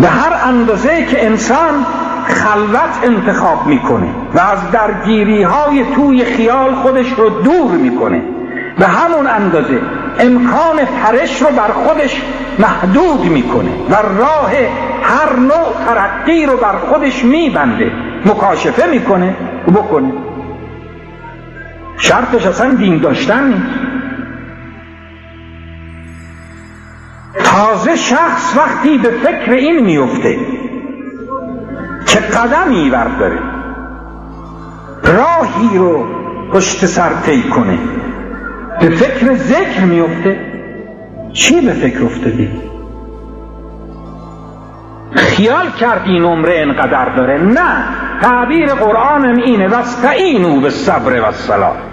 به هر اندازه که انسان خلوت انتخاب می‌کنه و از درگیری های توی خیال خودش رو دور می‌کنه. به همون اندازه امکان پرش رو بر خودش محدود می‌کنه و راه هر نوع ترقی رو بر خودش میبنده. مکاشفه می‌کنه. و بکنه. شرطش اصلا دین داشتن نیست. تازه شخص وقتی به فکر این میفته که قدمی برداره راهی رو پشت سر طی کنه. به فکر ذکر میفته چی به فکر افتادی؟ خیال کرد این عمره انقدر داره. نه تعبیر قرآنم اینه وستعینو به صبر و سلام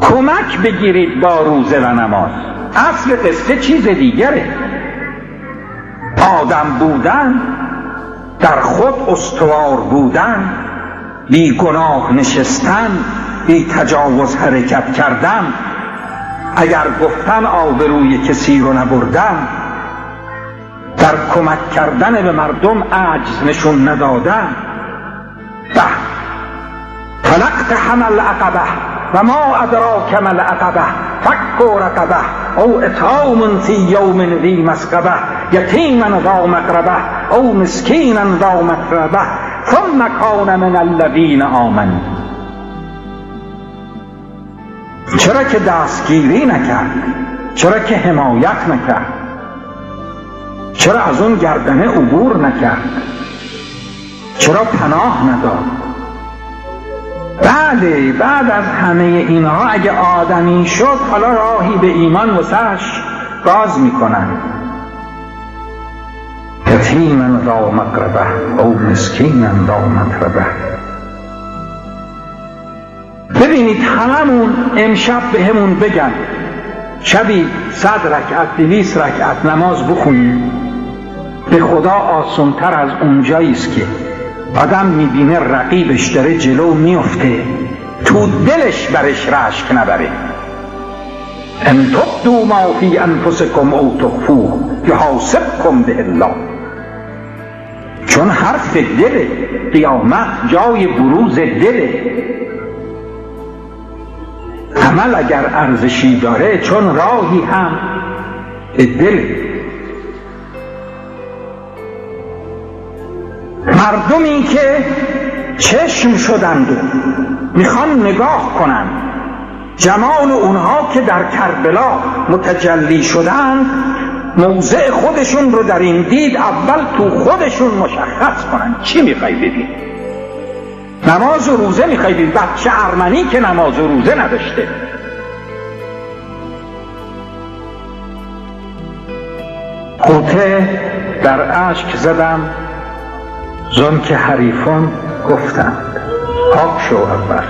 کمک بگیرید با روزه و نماز. اصل قصه چیز دیگره. آدم بودن در خود استوار بودن بی گناه نشستن بی تجاوز حرکت کردن. اگر گفتن آبروی کسی رو نبردن در کمک کردن به مردم عجز نشون ندادن. به تلقت حمل عقبه و ما ادراک مل عقبه فک رقبه او اطعام فی یوم ذی مسقبه یتیما ذا مقربه او مسکینا ذا متربه ثم کان من الذین آمنوا چرا که دستگیری نکرد؟ چرا که حمایت نکرد؟ چرا از اون گردنه عبور نکرد؟ چرا پناه نداد؟ بله بعد از همه اینها اگه آدمی شد حالا راهی به ایمان وسعش باز می‌کنن. یتیما ذا مقربه او مسکینا ذا مطربه. ببینید هممون امشب به همون بگن شبی صد رکعت دویست رکعت نماز بخونیم. به خدا آسانتر از اونجایی است که آدم می‌بینه رقیبش داره جلو میفته تو دلش برش رشک نبره. ان تبدو ما فی انفسکم او تخفوه یحاسبکم به الله. چون حرف دل قیامت جای بروز دله. عمل اگر ارزشی داره چون راهی هم دل. مردمی که چشم شدند و می‌خوان نگاه کنند. جمال اونها که در کربلا متجلی شدند موضع خودشون رو در این دید اول تو خودشون مشخص کنن چی می‌خوای ببین نماز و روزه می‌خوای ببین بچه ارمنی که نماز و روزه نداشته. قوطه در اشک زدم. زن که حریفان گفتند پاک شو اول.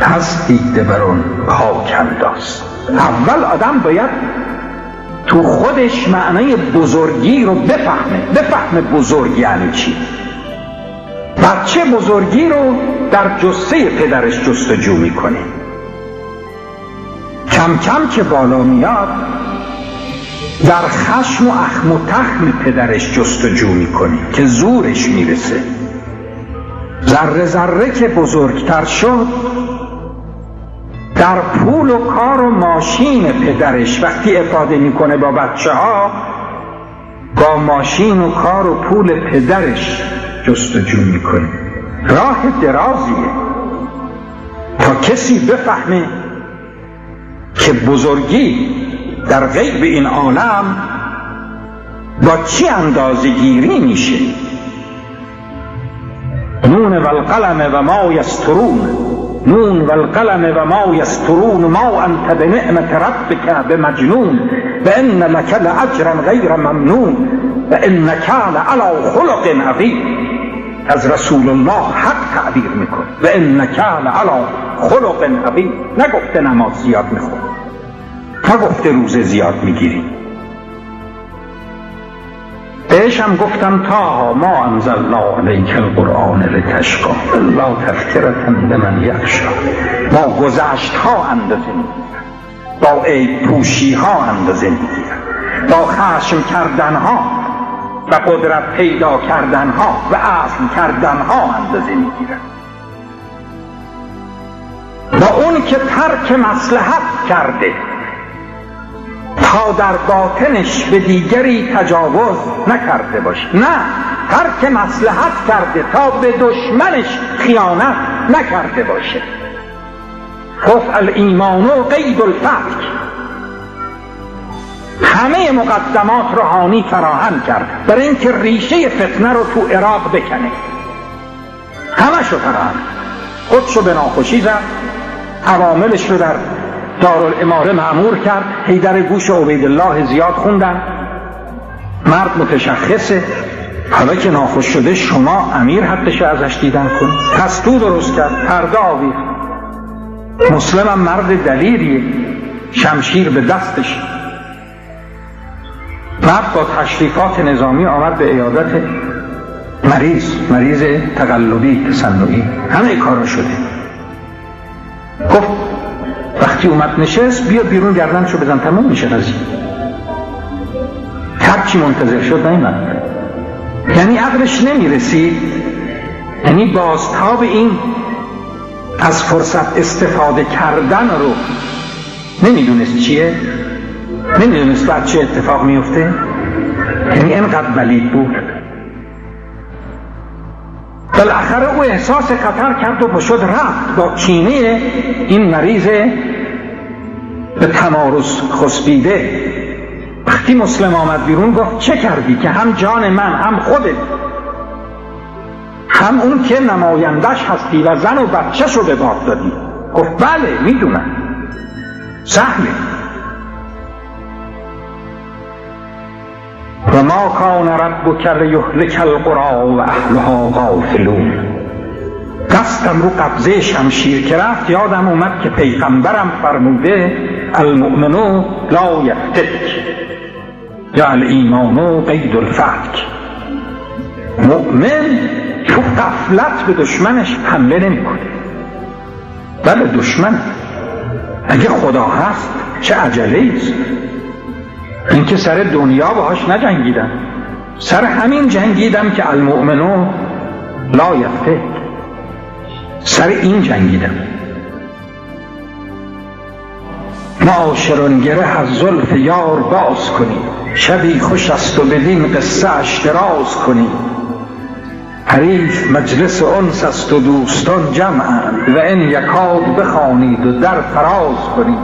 پس دیده برون پاک انداز اول آدم باید تو خودش معنای بزرگی رو بفهمه. بفهمه بزرگ یعنی چی. بچه بزرگی رو در جسه پدرش جستجو می‌کنه؟ کم کم که بالا میاد در خشم و اخم و تخم پدرش جستجو می‌کنه که زورش می‌رسه. ذره ذره که بزرگتر شد در پول و کار و ماشین پدرش وقتی افاده می‌کنه با بچه ها با ماشین و کار و پول پدرش جستجو می‌کنه. راه درازیه. تا کسی بفهمه که بزرگی در غیب این عالم با چی اندازه گیری میشه؟ نون و القلم و ما یسترون. نون و القلم و ما یسترون. ما انت به نعمت ربک به مجنون و ان لک لاجرا غیر ممنون. و انک لعلی خلق عظیم. از رسول الله حق تعبیر میکن و انک لعلی خلق عظیم. نگفته نماز زیاد میخون نگفته روزه زیاد می‌گیری. بهش هم گفتم تا ما انزلنا علیک القرآن لتشقا الا تذکرة لمن یخشا. با گذشت ها اندازه می‌گیرن با عیب پوشی ها اندازه می‌گیرن با خشم کردن ها و قدرت پیدا کردنها و اصل کردنها اندازه می‌گیرد با اون که ترک مسلحت کرده تا در باطنش به دیگری تجاوز نکرده باشه نه ترک مسلحت کرده تا به دشمنش خیانت نکرده باشه. گفت الایمان و قید الفتح همه مقدمات روحانی فراهم کرد. برای اینکه ریشه فتنه رو تو عراق بکنه. همشو فراهم. خودشو به ناخوشی زد. عواملش رو در دارالاماره معمور کرد حیدر گوش عبیدالله زیاد خوندن. مرد متشخصه. حالا که ناخوش شده شما امیر حدش ازش دیدن کن پستو درست کرد پرده آویر مسلم هم مرد دلیریه. شمشیر به دستش. مرد با تشریفات نظامی آمد به ایادت مریض مریض تقلبی تصنعی. همه کارا شده. گفت وقتی اومد نشست بیا بیرون گردنشو بزن. تموم میشه قضیه. هر منتظر شد نیمد یعنی عقلش نمی‌رسید. یعنی بازتاب این از فرصت استفاده کردن رو نمی‌دونست چیه؟ نمی‌دونست بعد چه اتفاق میفته یعنی اینقدر بلید بود. بالاخره او احساس خطر کرد و پشد رفت. با کینه این مریض به تمارز خسبیده. وقتی مسلم آمد بیرون گفت چه کردی که هم جان من هم خودت؟ هم اون که نمایندش هستی و زن و بچهش رو به باد دادی. گفت بله می‌دونم. سهله و ما کان ربک لیهلک القرى و اهلها غافلون. دستم رو قبضه شمشیر که رفت یادم اومد که پیغمبرم فرموده المؤمنو لا یفتک یا الایمانو قید الفتک مؤمن تو قفلت به دشمنش حمله نمی‌کنه. بله دشمن. اگه خدا هست چه عجله است اینکه سر دنیا باهاش نجنگیدم. سر همین جنگیدم که المؤمنو لا یفته سر این جنگیدم. معاشران گره از زلف یار باز کنیم. شبی خوش است و بدین قصه اش دراز کنیم. حریف مجلس انس است و دوستان جمعند و این یکاد بخوانید و در فراز کنید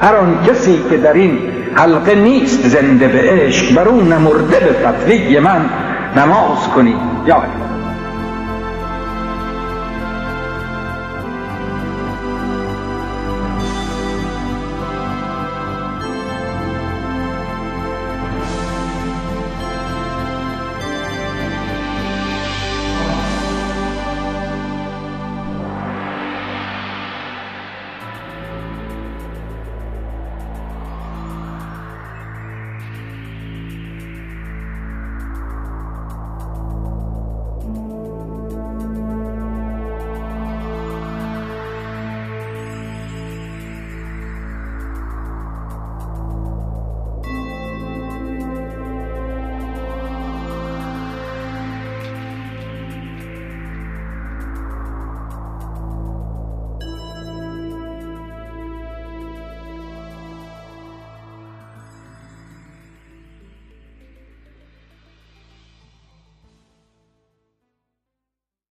هر آن کسی که در این حلقه نیست زنده به عشق بر اون نمرده به فتوی من نماز کنید یا